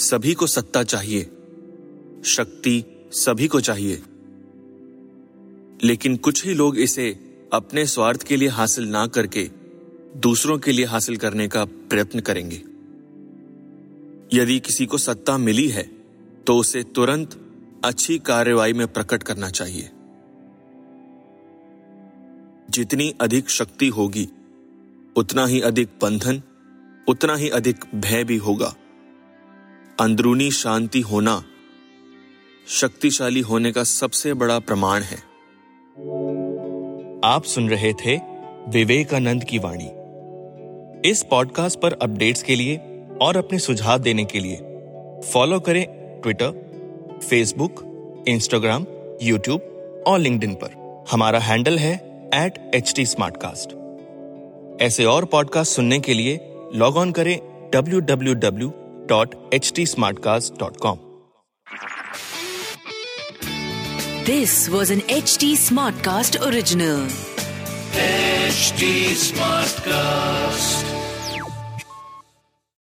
सभी को सत्ता चाहिए। शक्ति सभी को चाहिए। लेकिन कुछ ही लोग इसे अपने स्वार्थ के लिए हासिल ना करके दूसरों के लिए हासिल करने का प्रयत्न करेंगे। यदि किसी को सत्ता मिली है तो उसे तुरंत अच्छी कार्यवाही में प्रकट करना चाहिए। जितनी अधिक शक्ति होगी, उतना ही अधिक बंधन, उतना ही अधिक भय भी होगा। अंदरूनी शांति होना शक्तिशाली होने का सबसे बड़ा प्रमाण है। आप सुन रहे थे विवेकानंद की वाणी। इस पॉडकास्ट पर अपडेट्स के लिए और अपने सुझाव देने के लिए फॉलो करें ट्विटर फेसबुक इंस्टाग्राम यूट्यूब और लिंक्डइन पर। हमारा हैंडल है एट एच टी ऐसे और पॉडकास्ट सुनने के लिए लॉग ऑन करें www.htsmartcast.com This was an HD Smartcast original. HD Smartcast.